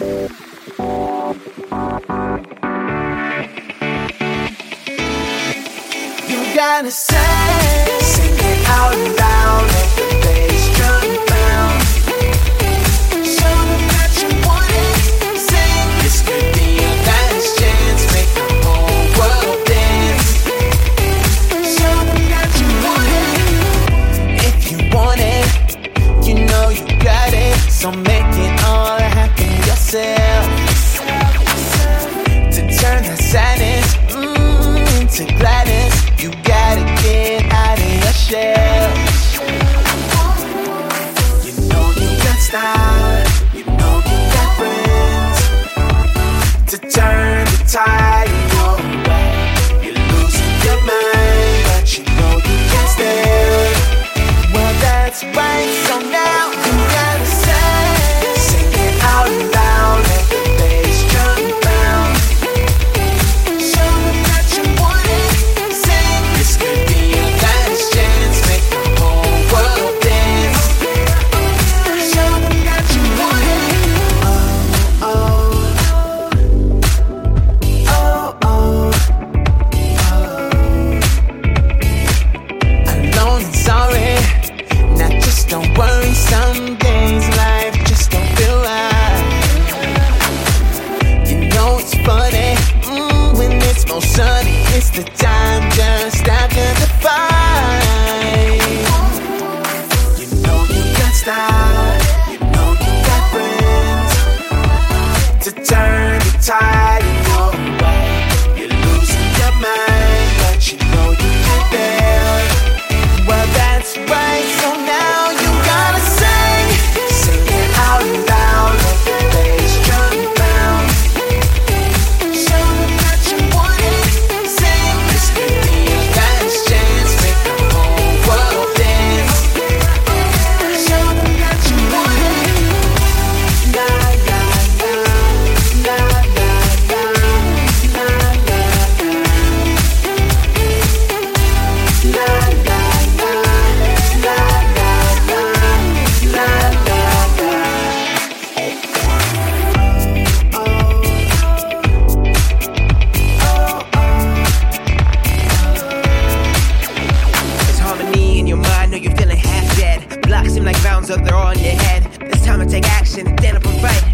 You gotta say, sing it out loud. to turn the tide. arms up, there on your head. It's time to take action, stand up and fight.